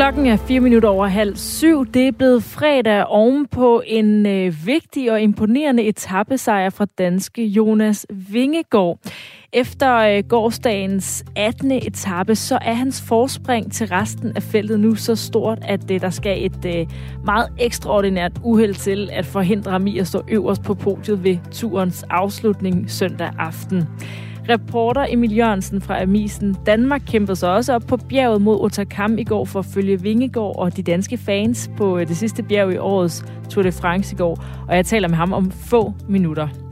Klokken er 4 minutter over halv syv. Det er blevet fredag ovenpå en øh, vigtig og imponerende etappesejr fra danske Jonas Vingegaard. Efter øh, gårdsdagens 18. etape, så er hans forspring til resten af feltet nu så stort, at øh, der skal et øh, meget ekstraordinært uheld til at forhindre ham i at stå øverst på podiet ved turens afslutning søndag aften. Reporter Emil Jørgensen fra Amisen Danmark kæmpede sig også op på bjerget mod Otakam i går for at følge Vingegård og de danske fans på øh, det sidste bjerg i årets Tour de France i går. Og jeg taler med ham om få minutter.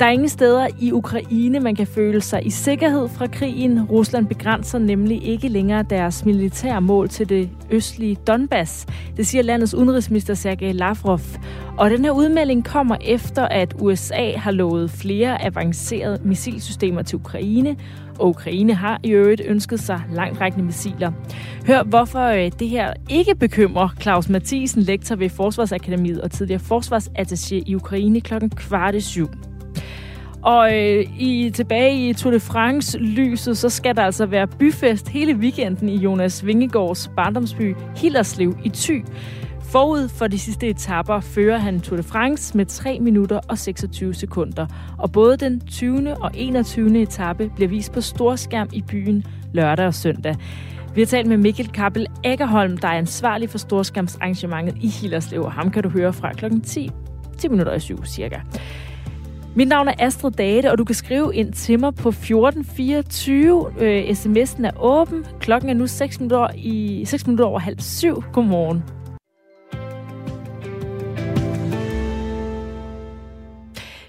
Der er ingen steder i Ukraine, man kan føle sig i sikkerhed fra krigen. Rusland begrænser nemlig ikke længere deres militære mål til det østlige Donbass. Det siger landets udenrigsminister Sergej Lavrov. Og den her udmelding kommer efter, at USA har lovet flere avancerede missilsystemer til Ukraine, og Ukraine har i øvrigt ønsket sig langtrækkende missiler. Hør, hvorfor øh, det her ikke bekymrer Claus Mathisen, lektor ved Forsvarsakademiet og tidligere forsvarsattaché i Ukraine klokken kvart i syv. Og øh, i tilbage i Tour de France-lyset, så skal der altså være byfest hele weekenden i Jonas Vingegaards barndomsby Hillerslev i Thy. Forud for de sidste etapper fører han Tour de France med 3 minutter og 26 sekunder. Og både den 20. og 21. etape bliver vist på storskærm i byen lørdag og søndag. Vi har talt med Mikkel Kappel Æggerholm, der er ansvarlig for storskærmsarrangementet i Hillerslev, og ham kan du høre fra klokken 10, 10 minutter i syv cirka. Mit navn er Astrid Date, og du kan skrive ind til mig på 1424. Øh, sms'en er åben. Klokken er nu 6 minutter, i, 6 minutter over halv syv. Godmorgen.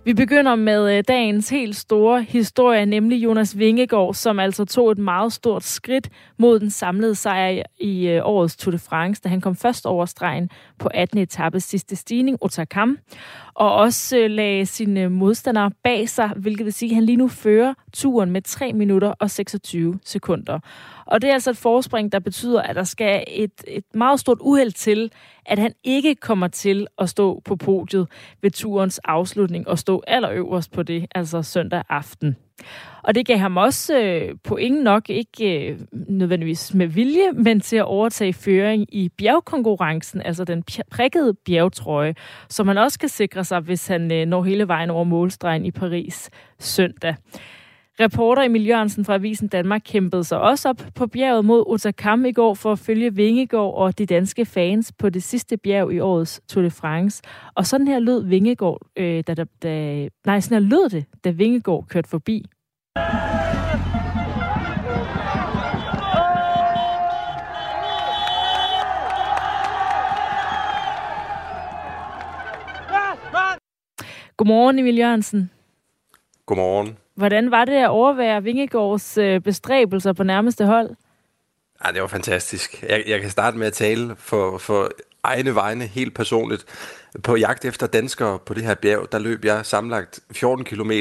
Vi begynder med øh, dagens helt store historie, nemlig Jonas Vingegaard, som altså tog et meget stort skridt mod den samlede sejr i øh, årets Tour de France, da han kom først over stregen på 18. etape sidste stigning, Otakam, og også øh, lagde sine øh, modstandere bag sig, hvilket vil sige, at han lige nu fører turen med 3 minutter og 26 sekunder. Og det er altså et forspring, der betyder, at der skal et, et meget stort uheld til, at han ikke kommer til at stå på podiet ved turens afslutning og stå allerøverst på det, altså søndag aften. Og det gav ham også øh, point nok, ikke øh, nødvendigvis med vilje, men til at overtage føring i bjergkonkurrencen, altså den prikkede bjergtrøje, som han også kan sikre sig, hvis han øh, når hele vejen over målstregen i Paris søndag. Reporter Emil Jørgensen fra Avisen Danmark kæmpede sig også op på bjerget mod Otakam i går for at følge Vingegård og de danske fans på det sidste bjerg i årets Tour de France. Og sådan her lød Vingegård, øh, da, da, da, nej, sådan her lød det, da Vingegård kørte forbi. Godmorgen, Emil Jørgensen. Godmorgen. Hvordan var det at overvære Vingegårds øh, bestræbelser på nærmeste hold? Ja, det var fantastisk. Jeg, jeg kan starte med at tale for, for egne vegne helt personligt. På jagt efter danskere på det her bjerg, der løb jeg samlet 14 km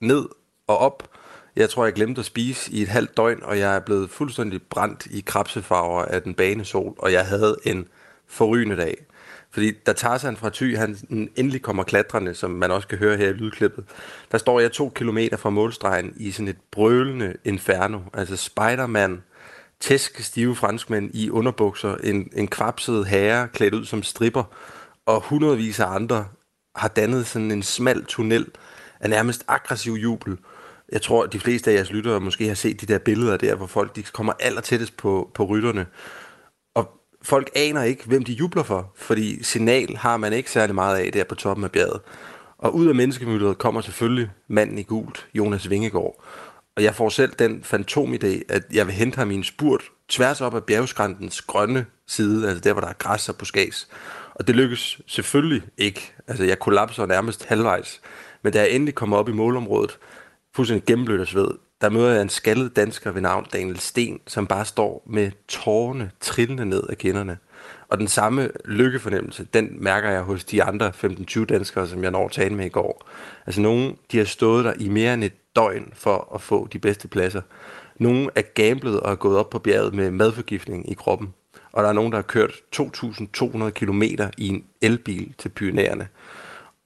ned og op. Jeg tror, jeg glemte at spise i et halvt døgn, og jeg er blevet fuldstændig brændt i krabsefarver af den bane sol, og jeg havde en forrygende dag. Fordi da Tarzan fra Thy, han endelig kommer klatrende, som man også kan høre her i lydklippet, der står jeg to kilometer fra målstregen i sådan et brølende inferno. Altså Spider-Man, tæske stive franskmænd i underbukser, en, en kvapset herre klædt ud som stripper, og hundredvis af andre har dannet sådan en smal tunnel af nærmest aggressiv jubel. Jeg tror, at de fleste af jeres lyttere måske har set de der billeder der, hvor folk de kommer aller tættest på, på rytterne folk aner ikke, hvem de jubler for, fordi signal har man ikke særlig meget af der på toppen af bjerget. Og ud af menneskemyldret kommer selvfølgelig manden i gult, Jonas Vingegaard. Og jeg får selv den fantomidé, at jeg vil hente ham i en spurt tværs op af bjergskræntens grønne side, altså der, hvor der er græs og buskæs. Og det lykkes selvfølgelig ikke. Altså, jeg kollapser nærmest halvvejs. Men da jeg endelig kommer op i målområdet, fuldstændig gennemblødt af sved, der møder jeg en skaldet dansker ved navn Daniel Sten, som bare står med tårerne trillende ned af kinderne. Og den samme lykkefornemmelse, den mærker jeg hos de andre 15-20 danskere, som jeg når at tale med i går. Altså nogen, de har stået der i mere end et døgn for at få de bedste pladser. Nogle er gamblet og er gået op på bjerget med madforgiftning i kroppen. Og der er nogen, der har kørt 2.200 km i en elbil til Pyrenæerne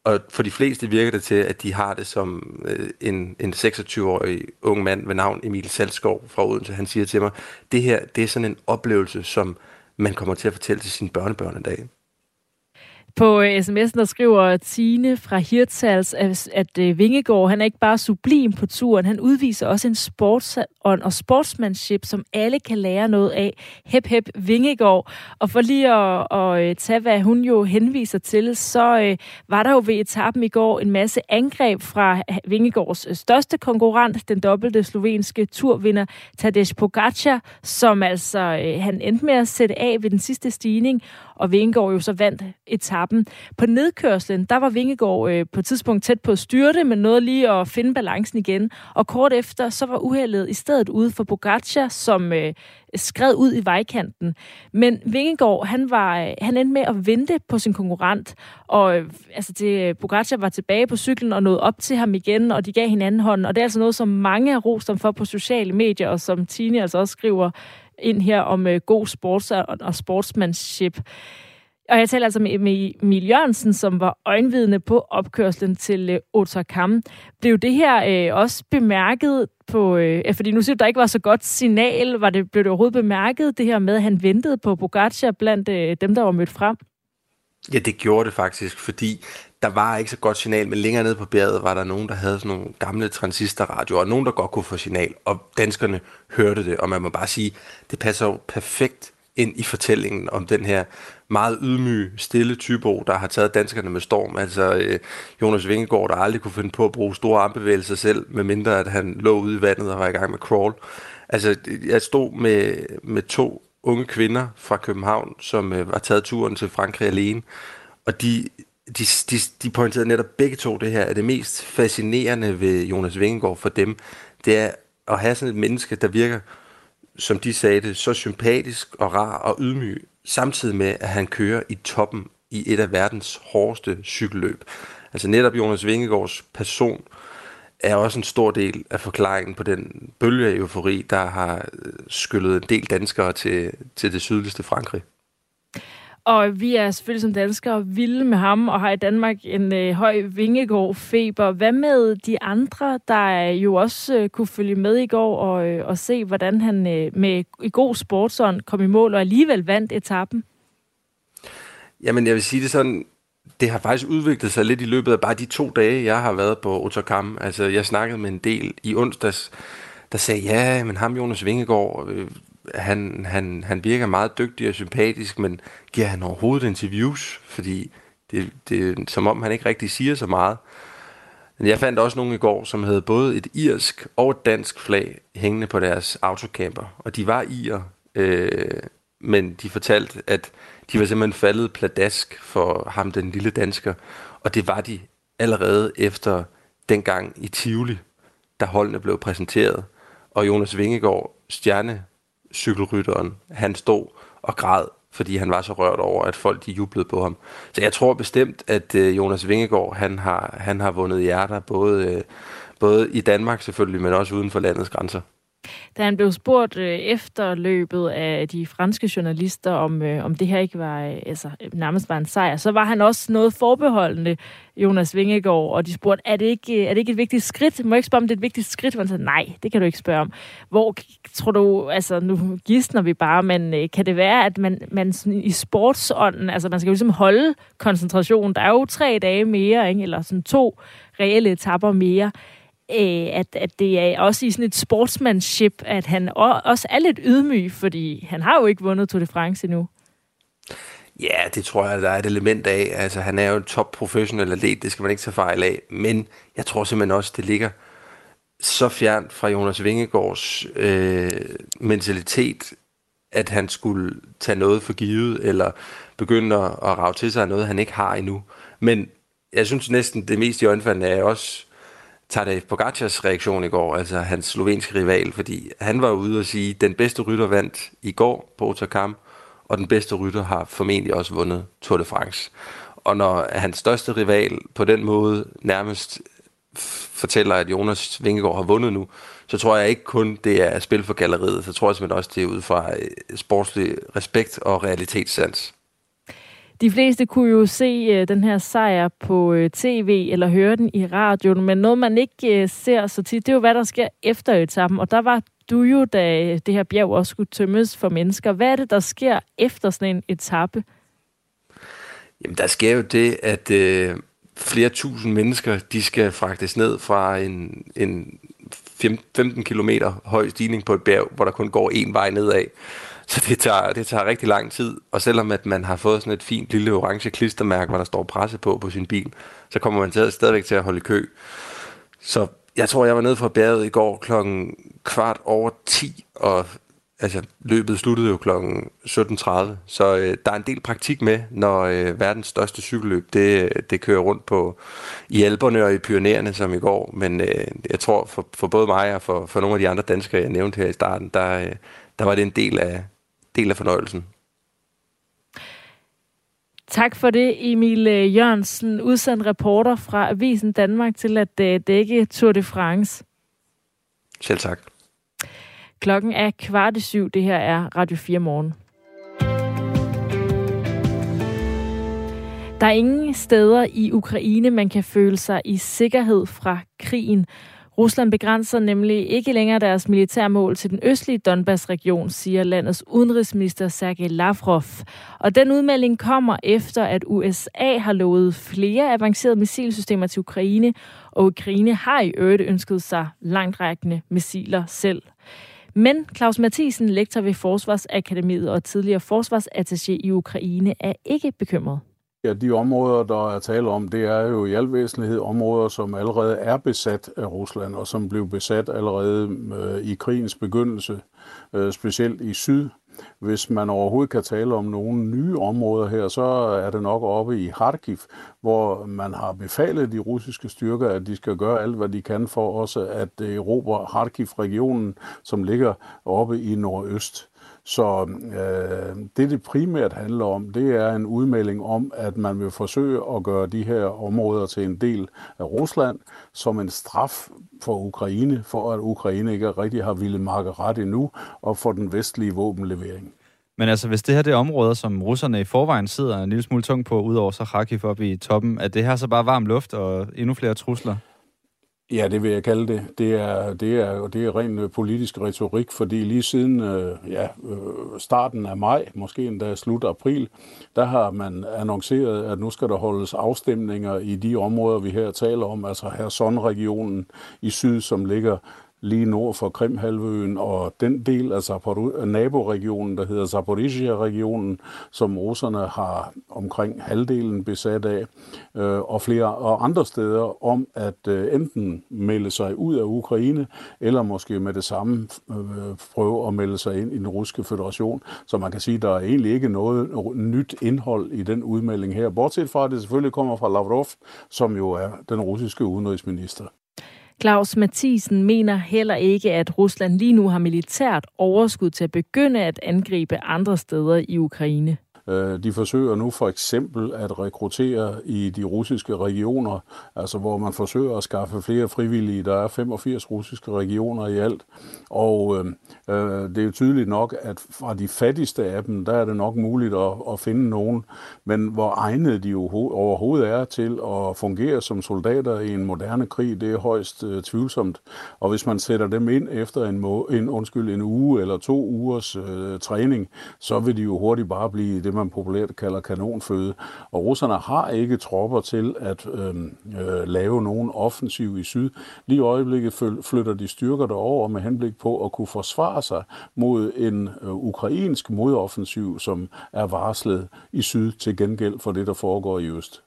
og for de fleste virker det til, at de har det som øh, en, en 26-årig ung mand ved navn Emil Salskov fra Odense. Han siger til mig, det her det er sådan en oplevelse, som man kommer til at fortælle til sine børnebørn en dag. På øh, sms'en der skriver Tine fra Hirtshals, at, øh, Vingegård, han er ikke bare sublim på turen, han udviser også en sportsånd og sportsmanship, som alle kan lære noget af. Hep, hep, Vingegård. Og for lige at, at øh, tage, hvad hun jo henviser til, så var der jo ved etappen i går en masse angreb fra Vingegårds største konkurrent, den dobbelte slovenske turvinder Tadej Pogacar, som altså han endte med at sætte af ved den sidste stigning, og Vingegaard jo så vandt etappen. På nedkørslen, der var Vingegaard øh, på et tidspunkt tæt på at styrte, men nåede lige at finde balancen igen. Og kort efter, så var uheldet i stedet ude for Pogacar, som øh, skred ud i vejkanten. Men Vingegaard, han, var, øh, han endte med at vente på sin konkurrent, og øh, altså, det, øh, Pogacar var tilbage på cyklen og nåede op til ham igen, og de gav hinanden hånden. Og det er altså noget, som mange har rost om for på sociale medier, og som Tine altså også skriver, ind her om øh, god sports og, og sportsmanship. Og jeg taler altså med, med Emil Jørgensen, som var øjenvidne på opkørslen til øh, Otakam. Blev det her øh, også bemærket på, øh, fordi nu siger du, der ikke var så godt signal, var det, blev det overhovedet bemærket, det her med, at han ventede på Pogacar blandt øh, dem, der var mødt frem? Ja, det gjorde det faktisk, fordi der var ikke så godt signal, men længere nede på bjerget var der nogen, der havde sådan nogle gamle transistorradioer, og nogen, der godt kunne få signal, og danskerne hørte det, og man må bare sige, det passer jo perfekt ind i fortællingen om den her meget ydmyge, stille typo, der har taget danskerne med storm. Altså øh, Jonas Vingegaard, der aldrig kunne finde på at bruge store armbevægelser selv, medmindre at han lå ude i vandet og var i gang med crawl. Altså, jeg stod med, med to unge kvinder fra København, som øh, var taget turen til Frankrig alene, og de de, de, de pointerede netop begge to det her, at det mest fascinerende ved Jonas Vingegaard for dem, det er at have sådan et menneske, der virker, som de sagde det, så sympatisk og rar og ydmyg, samtidig med, at han kører i toppen i et af verdens hårdeste cykelløb. Altså netop Jonas Vingegaards person er også en stor del af forklaringen på den bølge af eufori, der har skyllet en del danskere til, til det sydligste Frankrig. Og vi er selvfølgelig som danskere vilde med ham, og har i Danmark en øh, høj vingegård-feber. Hvad med de andre, der jo også øh, kunne følge med i går og, øh, og se, hvordan han øh, med i god sportsånd kom i mål og alligevel vandt etappen? Jamen, jeg vil sige det sådan, det har faktisk udviklet sig lidt i løbet af bare de to dage, jeg har været på Otterkam. Altså, jeg snakkede med en del i onsdags, der sagde, ja, men ham Jonas Vingegaard, øh, han, han, han virker meget dygtig og sympatisk, men giver han overhovedet interviews? Fordi det, det er som om, han ikke rigtig siger så meget. Men jeg fandt også nogle i går, som havde både et irsk og et dansk flag hængende på deres autocamper. Og de var irer, øh, men de fortalte, at de var simpelthen faldet pladask for ham, den lille dansker. Og det var de allerede efter dengang i Tivoli, da holdene blev præsenteret. Og Jonas Vingegaard, stjerne cykelrytteren, han stod og græd, fordi han var så rørt over, at folk de jublede på ham. Så jeg tror bestemt, at øh, Jonas Vingegaard, han har, han har vundet hjerter, både, øh, både i Danmark selvfølgelig, men også uden for landets grænser. Da han blev spurgt øh, efter løbet af de franske journalister, om, øh, om det her ikke var øh, altså, nærmest var en sejr, så var han også noget forbeholdende, Jonas Vingegaard, og de spurgte, er det ikke, er det ikke et vigtigt skridt? Må jeg ikke spørge, om det er et vigtigt skridt? Og han sagde, nej, det kan du ikke spørge om. Hvor tror du, altså nu gidsner vi bare, men øh, kan det være, at man, man sådan, i sportsånden, altså man skal jo ligesom holde koncentrationen, der er jo tre dage mere, ikke? eller sådan to reelle etapper mere, øh, at, at det er også i sådan et sportsmanship, at han også er lidt ydmyg, fordi han har jo ikke vundet Tour de France endnu. Ja, det tror jeg, der er et element af. Altså, han er jo en top professionel atlet, det skal man ikke tage fejl af. Men jeg tror simpelthen også, det ligger så fjernt fra Jonas Vingegaards øh, mentalitet, at han skulle tage noget for givet, eller begynde at, at rave til sig noget, han ikke har endnu. Men jeg synes næsten, det mest i øjenfaldende er også Tadej Pogacars reaktion i går, altså hans slovenske rival, fordi han var ude og sige, den bedste rytter vandt i går på Otakam, og den bedste rytter har formentlig også vundet Tour de France. Og når hans største rival på den måde nærmest fortæller, at Jonas Vingegaard har vundet nu, så tror jeg ikke kun, det er spil for galleriet, så tror jeg simpelthen også, det er ud fra øh, sportslig respekt og realitetssans. De fleste kunne jo se øh, den her sejr på øh, tv eller høre den i radioen, men noget man ikke øh, ser så tit, det er jo, hvad der sker efter etappen. Og der var du jo, da det her bjerg også skulle tømmes for mennesker. Hvad er det, der sker efter sådan en etape? Jamen, der sker jo det, at øh, flere tusind mennesker, de skal fragtes ned fra en, en 15 km høj stigning på et bjerg, hvor der kun går én vej nedad. Så det tager, det tager rigtig lang tid, og selvom at man har fået sådan et fint lille orange klistermærke, hvor der står presse på på sin bil, så kommer man til, stadigvæk til at holde kø. Så jeg tror, jeg var nede fra bjerget i går klokken kvart over 10, og altså, løbet sluttede jo klokken 17.30, så øh, der er en del praktik med, når øh, verdens største cykelløb, det, det kører rundt på i Alperne og i Pyreneerne som i går, men øh, jeg tror for, for både mig og for, for nogle af de andre danskere, jeg nævnte her i starten, der, øh, der var det en del af, del af fornøjelsen. Tak for det, Emil øh, Jørgensen, udsendt reporter fra Avisen Danmark til at øh, dække Tour de France. Selv tak. Klokken er kvart i syv. Det her er Radio 4 morgen. Der er ingen steder i Ukraine, man kan føle sig i sikkerhed fra krigen. Rusland begrænser nemlig ikke længere deres militærmål til den østlige Donbass-region, siger landets udenrigsminister Sergej Lavrov. Og den udmelding kommer efter, at USA har lovet flere avancerede missilsystemer til Ukraine, og Ukraine har i øvrigt ønsket sig langtrækkende missiler selv. Men Claus Mathisen, lektor ved Forsvarsakademiet og tidligere forsvarsattaché i Ukraine, er ikke bekymret. Ja, de områder, der er tale om, det er jo i al væsentlighed områder, som allerede er besat af Rusland, og som blev besat allerede øh, i krigens begyndelse, øh, specielt i syd. Hvis man overhovedet kan tale om nogle nye områder her, så er det nok oppe i Kharkiv, hvor man har befalet de russiske styrker, at de skal gøre alt, hvad de kan for også at øh, erobre Kharkiv-regionen, som ligger oppe i nordøst. Så øh, det, det primært handler om, det er en udmelding om, at man vil forsøge at gøre de her områder til en del af Rusland som en straf for Ukraine, for at Ukraine ikke rigtig har ville makke ret endnu, og for den vestlige våbenlevering. Men altså, hvis det her det er områder, som russerne i forvejen sidder en lille smule tung på, udover så Kharkiv op i toppen, er det her så bare varm luft og endnu flere trusler? Ja, det vil jeg kalde det. Det er, det er, det er ren øh, politisk retorik, fordi lige siden øh, ja, øh, starten af maj, måske endda slut april, der har man annonceret, at nu skal der holdes afstemninger i de områder, vi her taler om, altså Herson-regionen i syd, som ligger lige nord for Krimhalvøen, og den del af Zapor- naboregionen, der hedder Zaporizhia-regionen, som russerne har omkring halvdelen besat af, øh, og flere og andre steder om at øh, enten melde sig ud af Ukraine, eller måske med det samme øh, prøve at melde sig ind i den russiske federation. Så man kan sige, at der er egentlig ikke noget nyt indhold i den udmelding her, bortset fra at det selvfølgelig kommer fra Lavrov, som jo er den russiske udenrigsminister. Claus Mathisen mener heller ikke, at Rusland lige nu har militært overskud til at begynde at angribe andre steder i Ukraine. Øh, de forsøger nu for eksempel at rekruttere i de russiske regioner, altså hvor man forsøger at skaffe flere frivillige. Der er 85 russiske regioner i alt, og øh, øh, det er jo tydeligt nok, at fra de fattigste af dem, der er det nok muligt at, at finde nogen, men hvor egnet de jo overhovedet er til at fungere som soldater i en moderne krig, det er højst øh, tvivlsomt. Og hvis man sætter dem ind efter en, må, en, undskyld, en uge eller to ugers øh, træning, så vil de jo hurtigt bare blive det, man populært kalder kanonføde. Og russerne har ikke tropper til at øh, øh, lave nogen offensiv i syd. Lige i øjeblikket flytter de styrker derover med henblik på at kunne forsvare sig mod en øh, ukrainsk modoffensiv, som er varslet i syd til gengæld for det, der foregår i øst.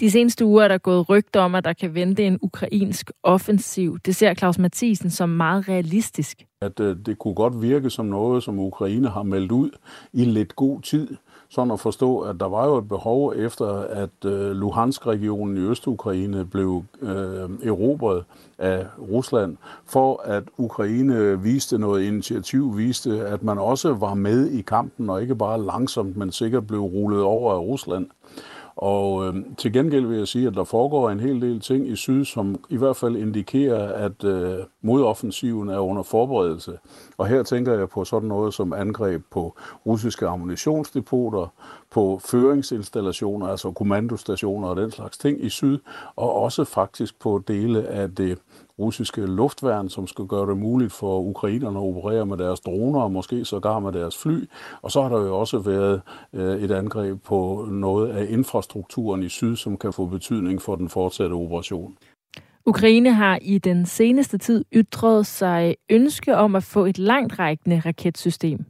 De seneste uger er der gået rygter om, at der kan vente en ukrainsk offensiv. Det ser Claus Mathisen som meget realistisk. At øh, det kunne godt virke som noget, som Ukraine har meldt ud i lidt god tid sådan at forstå, at der var jo et behov efter, at øh, Luhansk-regionen i Øst-Ukraine blev øh, erobret af Rusland, for at Ukraine viste noget initiativ, viste, at man også var med i kampen, og ikke bare langsomt, men sikkert blev rullet over af Rusland. Og øh, til gengæld vil jeg sige, at der foregår en hel del ting i syd, som i hvert fald indikerer, at øh, modoffensiven er under forberedelse. Og her tænker jeg på sådan noget som angreb på russiske ammunitionsdepoter, på føringsinstallationer, altså kommandostationer og den slags ting i syd, og også faktisk på dele af det russiske luftværn, som skal gøre det muligt for ukrainerne at operere med deres droner og måske sågar med deres fly. Og så har der jo også været øh, et angreb på noget af infrastrukturen i syd, som kan få betydning for den fortsatte operation. Ukraine har i den seneste tid ytret sig ønske om at få et langtrækkende raketsystem.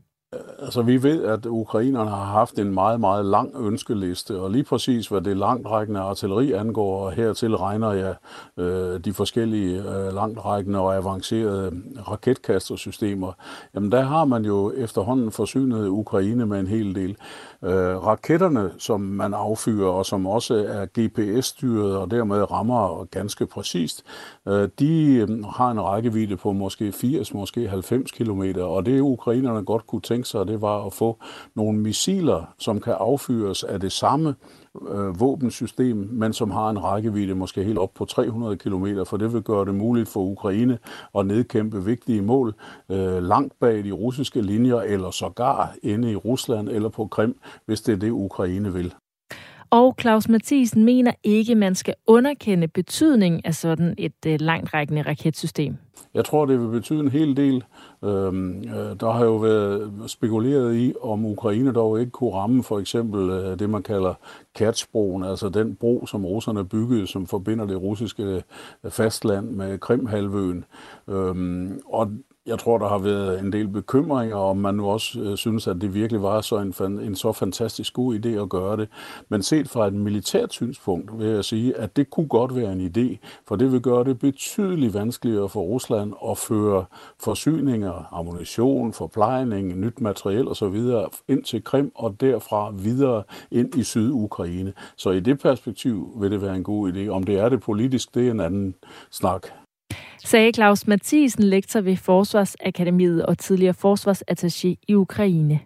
Altså, vi ved, at ukrainerne har haft en meget, meget lang ønskeliste, og lige præcis hvad det langtrækkende artilleri angår, og hertil regner jeg øh, de forskellige øh, langtrækkende og avancerede raketkastersystemer, jamen der har man jo efterhånden forsynet Ukraine med en hel del. Øh, raketterne, som man affyrer, og som også er GPS-styret og dermed rammer ganske præcist, øh, de øh, har en rækkevidde på måske 80, måske 90 km, og det ukrainerne godt kunne tænke sig, det var at få nogle missiler, som kan affyres af det samme øh, våbensystem, men som har en rækkevidde måske helt op på 300 km, for det vil gøre det muligt for Ukraine at nedkæmpe vigtige mål øh, langt bag de russiske linjer, eller sågar inde i Rusland eller på Krim, hvis det er det, Ukraine vil. Og Claus Mathisen mener ikke, man skal underkende betydningen af sådan et øh, langtrækkende raketsystem. Jeg tror, det vil betyde en hel del. Øhm, øh, der har jo været spekuleret i, om Ukraine dog ikke kunne ramme for eksempel øh, det, man kalder Kertsbroen, altså den bro, som russerne byggede, som forbinder det russiske øh, fastland med Krimhalvøen. Øhm, og jeg tror, der har været en del bekymringer, om man nu også øh, synes, at det virkelig var så en, en så fantastisk god idé at gøre det. Men set fra et militært synspunkt vil jeg sige, at det kunne godt være en idé, for det vil gøre det betydeligt vanskeligere for Rusland at føre forsyninger, ammunition, forplejning, nyt materiel osv. ind til Krim og derfra videre ind i Sydukraine. Så i det perspektiv vil det være en god idé. Om det er det politisk, det er en anden snak sagde Claus Mathisen, lektor ved Forsvarsakademiet og tidligere forsvarsattaché i Ukraine.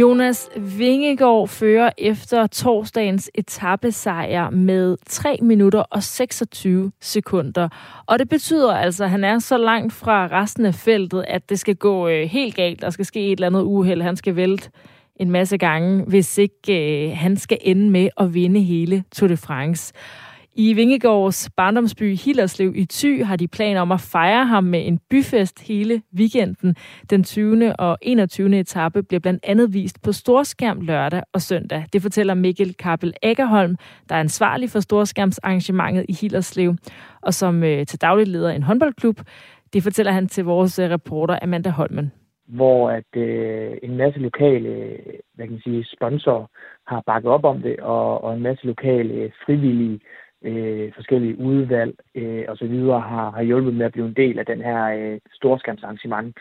Jonas Vingegaard fører efter torsdagens etappesejr med 3 minutter og 26 sekunder. Og det betyder altså, at han er så langt fra resten af feltet, at det skal gå øh, helt galt. Der skal ske et eller andet uheld. Han skal vælte en masse gange, hvis ikke øh, han skal ende med at vinde hele Tour de France. I Vingegårds barndomsby Hillerslev i Thy har de planer om at fejre ham med en byfest hele weekenden. Den 20. og 21. etape bliver blandt andet vist på storskærm lørdag og søndag. Det fortæller Mikkel Kappel Agerholm, der er ansvarlig for storskærmsarrangementet i Hillerslev, og som øh, til daglig leder en håndboldklub. Det fortæller han til vores øh, reporter Amanda Holmen hvor at øh, en masse lokale hvad kan man sige, sponsorer har bakket op om det, og, og en masse lokale frivillige øh, forskellige udvalg øh, og så videre har, har hjulpet med at blive en del af den her øh, storskærmsarrangement,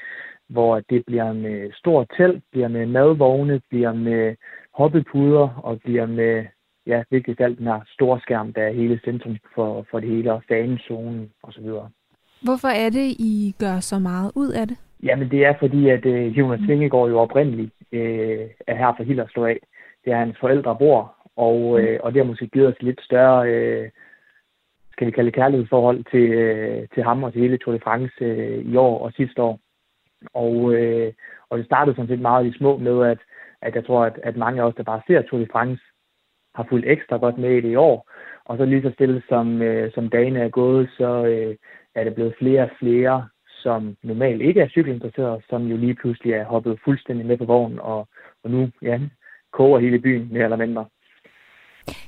hvor det bliver med stor telt, bliver med madvogne, bliver med hoppepuder og bliver med, ja, vigtigst alt den her store skærm, der er hele centrum for, for det hele, og fanezonen og så videre. Hvorfor er det, I gør så meget ud af det? Jamen det er fordi, at øh, Jonas Vingegaard jo oprindeligt øh, er her fra Hillerslev af. Det er hans forældre bor og, mm. øh, og det har måske givet os lidt større, øh, skal vi kalde kærlighedsforhold til, øh, til ham og til hele Tour de France øh, i år og sidste år. Og, øh, og det startede sådan set meget i små med, at, at jeg tror, at, at mange af os, der bare ser Tour de France, har fulgt ekstra godt med i det i år. Og så lige så stille som, øh, som dagene er gået, så øh, er det blevet flere og flere, som normalt ikke er cykelinteresserede, som jo lige pludselig er hoppet fuldstændig med på vognen, og, og nu ja, koger hele byen mere eller mindre.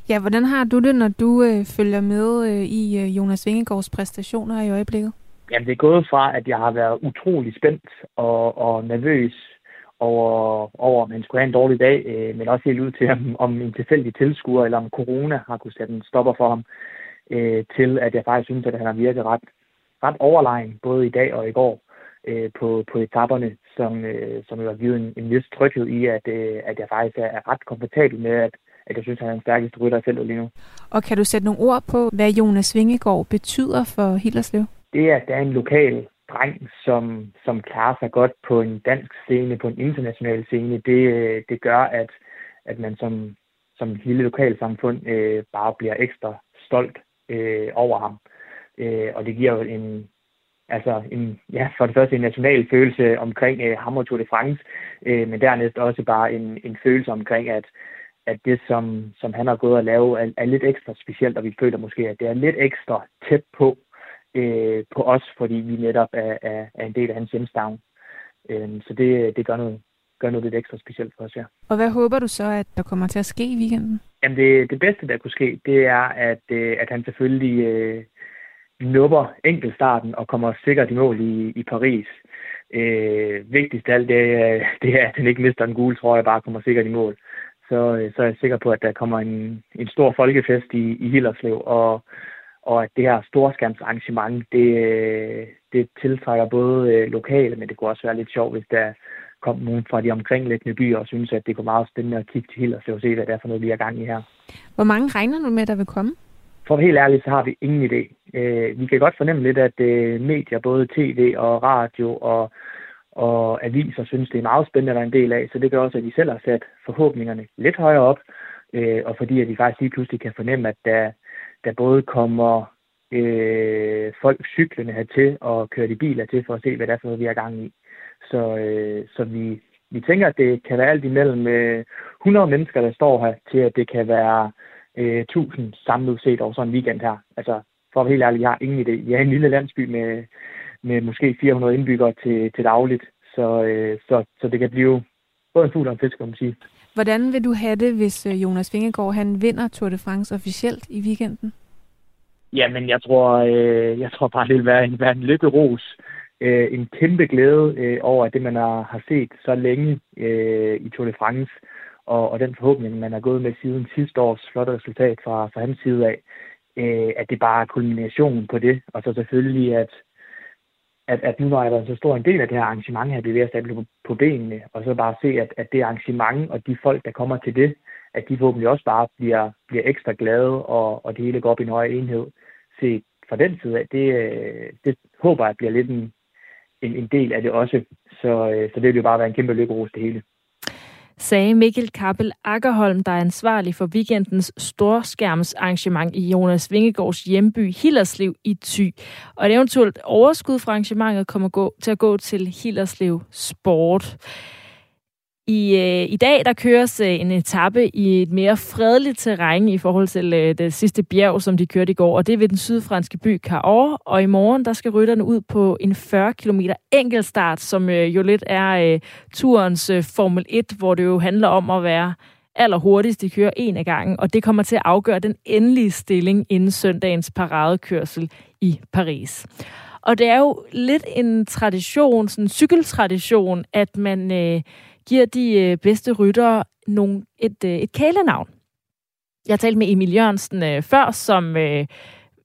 Ja, hvordan har du det, når du øh, følger med øh, i øh, Jonas Vingegaards præstationer i øjeblikket? Jamen, det er gået fra, at jeg har været utrolig spændt og, og nervøs over, over, om han skulle have en dårlig dag, øh, men også helt ud til, om, om en tilfældig tilskuer eller om corona har kunne sætte en stopper for ham, øh, til at jeg faktisk synes, at han har virket ret, ret overlegen, både i dag og i går, øh, på, på etaperne, som, øh, som jo har givet en, en vis tryghed i, at, øh, at jeg faktisk er, er ret komfortabel med, at, at jeg synes, han er den stærkeste rytter i feltet lige nu. Og kan du sætte nogle ord på, hvad Jonas Vingegaard betyder for Hillerslev? Det er, at der er en lokal dreng, som, som klarer sig godt på en dansk scene, på en international scene, det, det gør, at, at man som, som lille lokalsamfund øh, bare bliver ekstra stolt øh, over ham. Øh, og det giver jo en, altså en, ja, for det første en national følelse omkring øh, ham og Tour de France, øh, men dernæst også bare en, en følelse omkring, at, at det, som, som han har gået og lavet, er, er lidt ekstra specielt, og vi føler måske, at det er lidt ekstra tæt på, øh, på os, fordi vi netop er, er, er en del af hans hjemstavn. Øh, så det, det gør noget, gør noget lidt ekstra specielt for os, ja. Og hvad håber du så, at der kommer til at ske i weekenden? Jamen det, det bedste, der kunne ske, det er, at, øh, at han selvfølgelig øh, nupper enkeltstarten og kommer sikkert i mål i, i Paris. Øh, vigtigst af alt, det, det er, at han ikke mister en gule trøje, bare kommer sikkert i mål. Så, øh, så er jeg sikker på, at der kommer en, en stor folkefest i, i Hillerslev, og, og at det her storskærmsarrangement, det, det tiltrækker både øh, lokale, men det kunne også være lidt sjovt, hvis der kom nogen fra de omkringliggende byer og synes, at det kunne meget spændende at kigge til Hillerslev og se, hvad det er for noget, vi er gang i her. Hvor mange regner du med, der vil komme? For være helt ærligt, så har vi ingen idé. Øh, vi kan godt fornemme lidt, at øh, medier, både tv og radio og, og aviser, synes, det er meget spændende at være en del af. Så det gør også, at de selv har sat forhåbningerne lidt højere op. Øh, og fordi at vi faktisk lige pludselig kan fornemme, at der, der både kommer øh, folk cyklerne hertil og kører de biler til for at se, hvad det er for noget, vi er gang i. Så, øh, så vi, vi tænker, at det kan være alt imellem øh, 100 mennesker, der står her, til at det kan være øh, 1000 samlet set over sådan en weekend her. Altså, for at være helt ærlig, jeg har ingen idé. Vi er en lille landsby med, med måske 400 indbyggere til, til dagligt, så, øh, så, så det kan blive både en fugl og en fisk, kan man sige. Hvordan vil du have det, hvis øh, Jonas Vingegaard han vinder Tour de France officielt i weekenden? Jamen, jeg tror, øh, jeg tror bare, det vil være en, være en lykkeros. Øh, en kæmpe glæde øh, over at det, man har, har set så længe øh, i Tour de France, og, og den forhåbning, man har gået med siden sidste års flotte resultat fra, fra hans side af, øh, at det bare er kulminationen på det. Og så selvfølgelig, at, at, at nu er der så stor en del af det her arrangement her, bevæger sig på, på benene, og så bare se, at, at det arrangement og de folk, der kommer til det, at de forhåbentlig også bare bliver, bliver ekstra glade, og, og det hele går op i en højere enhed. Se, fra den side af, det, øh, det håber jeg bliver lidt en, en, en del af det også. Så, øh, så det vil jo bare være en kæmpe lykkerus det hele sagde Mikkel Kappel Akkerholm, der er ansvarlig for weekendens storskærmsarrangement i Jonas Vingegaards hjemby Hillerslev i Thy. Og et eventuelt overskud fra arrangementet kommer gå, til at gå til Hillerslev Sport. I, øh, I dag der køres øh, en etape i et mere fredeligt terræn i forhold til øh, det sidste bjerg, som de kørte i går, og det er ved den sydfranske by Cahors. Og i morgen der skal rytterne ud på en 40 km enkeltstart, som øh, jo lidt er øh, turens øh, Formel 1, hvor det jo handler om at være allerhurtigst. De kører en af gangen, og det kommer til at afgøre den endelige stilling inden søndagens paradekørsel i Paris. Og det er jo lidt en tradition, sådan en cykeltradition, at man... Øh, giver de øh, bedste ryttere nogle, et, øh, et kælenavn. Jeg har talt med Emil Jørgensen øh, før, som øh,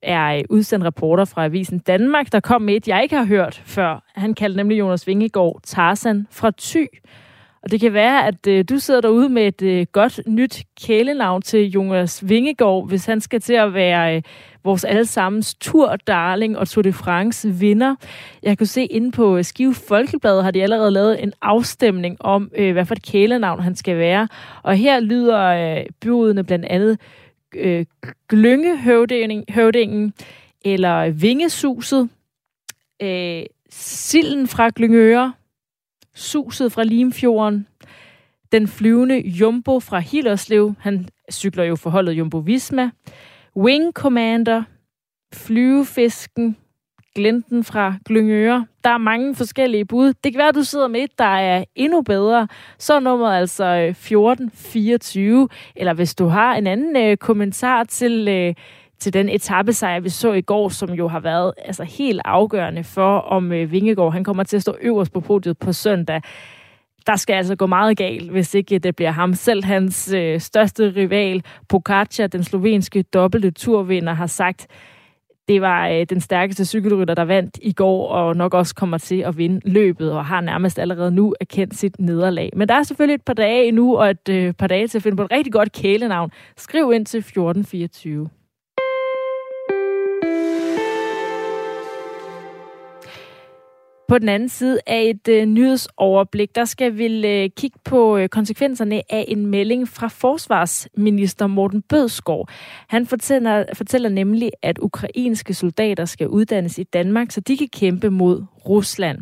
er øh, udsendt reporter fra Avisen Danmark, der kom med et, jeg ikke har hørt før. Han kaldte nemlig Jonas Vingegaard Tarzan fra Thy. Og det kan være, at øh, du sidder derude med et øh, godt nyt kælenavn til Jonas Vingegaard, hvis han skal til at være øh, vores allesammens Tour Darling og Tour de France vinder. Jeg kunne se inde på øh, Skive Folkeblad har de allerede lavet en afstemning om, øh, hvad for et kælenavn han skal være. Og her lyder øh, budene blandt andet øh, Glyngehøvdingen eller Vingesuset, øh, Silden fra Glyngøre, Suset fra Limfjorden, den flyvende Jumbo fra Hillerslev, han cykler jo forholdet Jumbo Visma, Wing Commander, Flyvefisken, Glinten fra Glyngøre. Der er mange forskellige bud. Det kan være, at du sidder med et, der er endnu bedre. Så er nummeret altså øh, 1424. Eller hvis du har en anden øh, kommentar til, øh, til den etappesejr, vi så i går, som jo har været altså, helt afgørende for, om øh, Vingegaard han kommer til at stå øverst på podiet på søndag der skal altså gå meget galt, hvis ikke det bliver ham. Selv hans øh, største rival, Pogacar, den slovenske dobbelte turvinder, har sagt, det var øh, den stærkeste cykelrytter, der vandt i går, og nok også kommer til at vinde løbet, og har nærmest allerede nu erkendt sit nederlag. Men der er selvfølgelig et par dage endnu, og et øh, par dage til at finde på et rigtig godt kælenavn. Skriv ind til 1424. På den anden side af et øh, nyhedsoverblik, der skal vi øh, kigge på øh, konsekvenserne af en melding fra forsvarsminister Morten Bødskov. Han fortæller, fortæller nemlig, at ukrainske soldater skal uddannes i Danmark, så de kan kæmpe mod Rusland.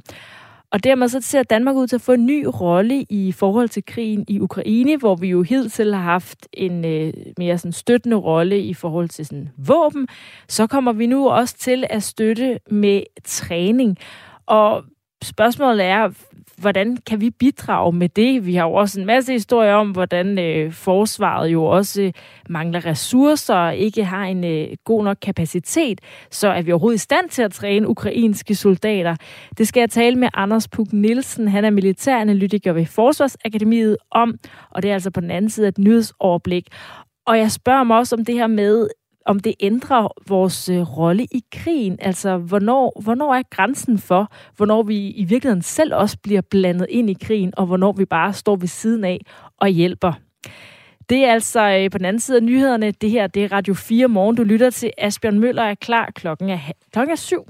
Og dermed så ser Danmark ud til at få en ny rolle i forhold til krigen i Ukraine, hvor vi jo hidtil har haft en øh, mere sådan støttende rolle i forhold til sådan våben. Så kommer vi nu også til at støtte med træning. Og spørgsmålet er, hvordan kan vi bidrage med det? Vi har jo også en masse historier om, hvordan øh, forsvaret jo også øh, mangler ressourcer og ikke har en øh, god nok kapacitet, så er vi overhovedet i stand til at træne ukrainske soldater. Det skal jeg tale med Anders Puk Nielsen. Han er militæranalytiker ved Forsvarsakademiet om, og det er altså på den anden side et nyhedsoverblik. Og jeg spørger mig også om det her med, om det ændrer vores øh, rolle i krigen. Altså, hvornår, hvornår er grænsen for, hvornår vi i virkeligheden selv også bliver blandet ind i krigen, og hvornår vi bare står ved siden af og hjælper. Det er altså øh, på den anden side af nyhederne. Det her det er Radio 4 morgen. Du lytter til Asbjørn Møller er klar. Klokken er, klokken er syv.